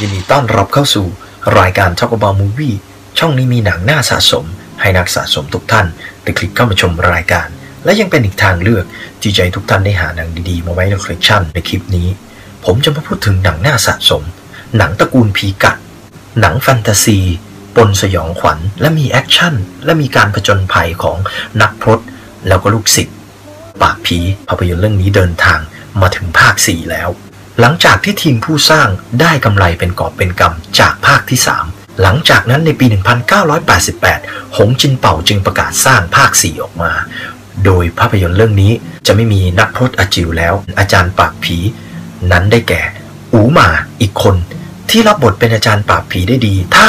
ยินดีต้อนรับเข้าสู่รายการ Talk About Movie ช่องนี้มีหนังน่าสะสม ให้นักสะสมทุกท่านได้คลิกเข้ามาชมรายการ และยังเป็นอีกทางเลือกที่จะให้ทุกท่านได้หาหนังดีๆ มาไว้ในคอลเลกชันในคลิปนี้ ผมจะมาพูดถึงหนังน่าสะสม หนังตระกูลผีกัด หนังแฟนตาซีปนสยองขวัญ และมีแอคชั่น และมีการผจญภัยของนักพรตแล้วก็ลูกศิษย์ปราบผีภาพยนตร์เรื่องนี้เดินทางมาถึงภาค 4 แล้ว หลังจากที่ทีมผู้สร้างได้กำไรเป็นกอบเป็นกำจากภาคที่ 3 หลังจากนั้นในปี 1988 หงจินเป่าจึงประกาศสร้างภาค 4 ออกมา โดยภาพยนตร์เรื่องนี้จะไม่มีนักพรตอาจิวแล้ว อาจารย์ปากผี นั้นได้แก่ อูหมาอีกคน ที่รับบทเป็นอาจารย์ปาบผีได้ดี ถ้า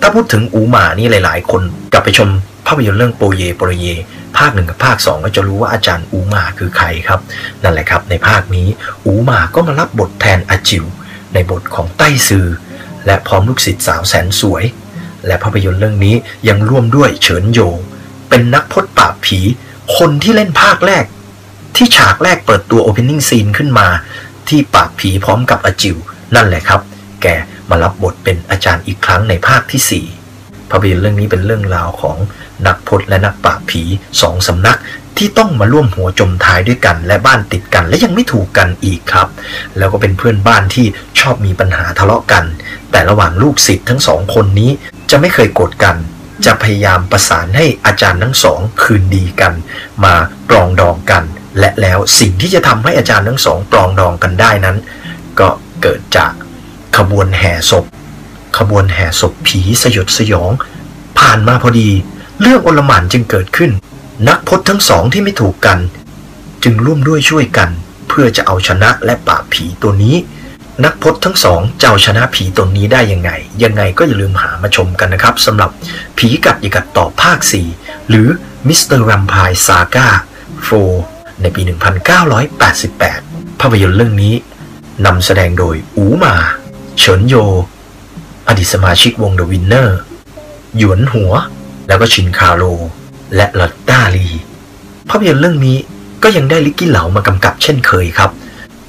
ถ้าพูดถึงอูหมานี่หลาย ๆ คนกลับไปชมภาพยนตร์เรื่องโปเยโปรเย ภาคหนึ่งกับภาคสองก็จะรู้ว่าอาจารย์อูมาคือใครครับ นั่นแหละครับในภาคนี้อูมาก็มารับบทแทนอาจิวในบทของไต้ซือ และพร้อมลูกศิษย์สาวแสนสวย และภาพยนตร์เรื่องนี้ยังร่วมด้วยเฉินโย เป็นนักพจน์ปราบผี คนที่เล่นภาคแรก ที่ฉากแรกเปิดตัว opening scene ขึ้นมา ที่ปราบผีพร้อมกับอาจิวนั่นแหละครับ แกมารับบทเป็นอาจารย์อีกครั้งในภาคที่4ภาพยนตร์เรื่องนี้เป็นเรื่องราวของ นักพจน์และนักปราบผีสองสำนักที่ต้องมาร่วมหัวจมท้ายด้วยกัน และบ้านติดกันและยังไม่ถูกกันอีกครับ แล้วก็เป็นเพื่อนบ้านที่ชอบมีปัญหาทะเลาะกัน แต่ระหว่างลูกศิษย์ทั้งสองคนนี้จะไม่เคยโกรธกัน จะพยายามประสานให้อาจารย์ทั้งสองคืนดีกัน มาปรองดองกัน และแล้วสิ่งที่จะทำให้อาจารย์ทั้งสองปรองดองกันได้นั้น ก็เกิดจากขบวนแห่ศพ ขบวนแห่ศพผีสยดสยอง ผ่านมาพอดี เรื่องอลหม่านจึงเกิดขึ้น นักพจน์ทั้งสองที่ไม่ถูกกัน จึงร่วมด้วยช่วยกัน เพื่อจะเอาชนะและปราบผีตัวนี้ นักพจน์ทั้งสองจะเอาชนะผีตัวนี้ได้ยังไง ยังไงก็อย่าลืมหามาชมกันนะครับสำหรับผีกัดยิกัดต่อภาค 4 หรือมิสเตอร์แวมไพร์ซาก้าโฟในปี 1988 ภาพยนตร์เรื่องนี้นำแสดงโดยอูมาเฉินโย อดีตสมาชิกวง The Winner หยวนหัว แล้วก็ชินคาโรและลอตตาลีภาพยนตร์เรื่องนี้ก็ยังได้ลิกกี้เหลามากำกับเช่นเคยครับ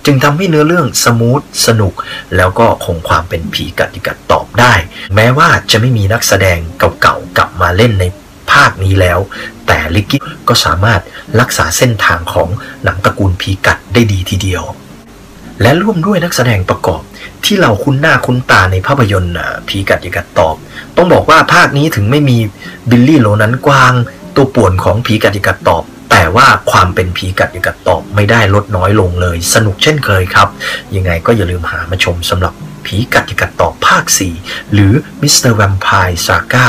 จึงทำให้เนื้อเรื่องสมูทสนุก แล้วก็คงความเป็นผีกัดยิกัดตอบได้ แม้ว่าจะไม่มีนักแสดงเก่าๆกลับมาเล่นในภาคนี้แล้ว แต่ลิกกี้ก็สามารถรักษาเส้นทางของหนังตระกูลผีกัดได้ดีทีเดียว และร่วมด้วยนักแสดงประกอบ ที่เราคุ้นหน้าคุ้นตาในภาพยนตร์ผีกัดยกัดตอบ ต้องบอกว่าภาคนี้ถึงไม่มีบิลลี่โลนันกวาง ตัวป่วนของผีกัดยกัดตอบ แต่ว่าความเป็นผีกัดยกัดตอบไม่ได้ลดน้อยลงเลย สนุกเช่นเคยครับ ยังไงก็อย่าลืมหามาชมสำหรับผีกัดยกัดตอบภาค 4 หรือ Mr. Vampire Saga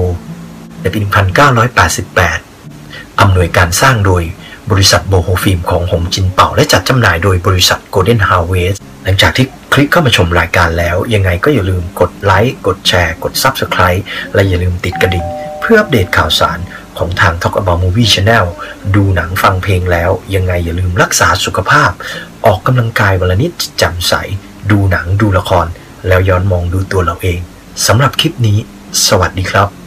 4ในปี 1988อำนวยการสร้างโดย บริษัทโบโฮฟิล์มของหงจินเป่า และจัดจำหน่ายโดยบริษัท Golden Harvest หลังจากที่คลิกเข้ามาชมรายการแล้ว ยังไงก็อย่าลืมกดไลค์กดแชร์ กด Subscribe และอย่าลืมติดกระดิ่ง เพื่ออัปเดตข่าวสารของทาง Talk About Movie Channel ดูหนังฟังเพลงแล้ว ยังไงอย่าลืมรักษาสุขภาพ ออกกำลังกายวันละนิดจ่มใส ดูหนังดูละคร แล้วย้อนมองดูตัวเราเองสำหรับคลิปนี้ สวัสดีครับ